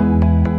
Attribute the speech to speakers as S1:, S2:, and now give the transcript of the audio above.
S1: you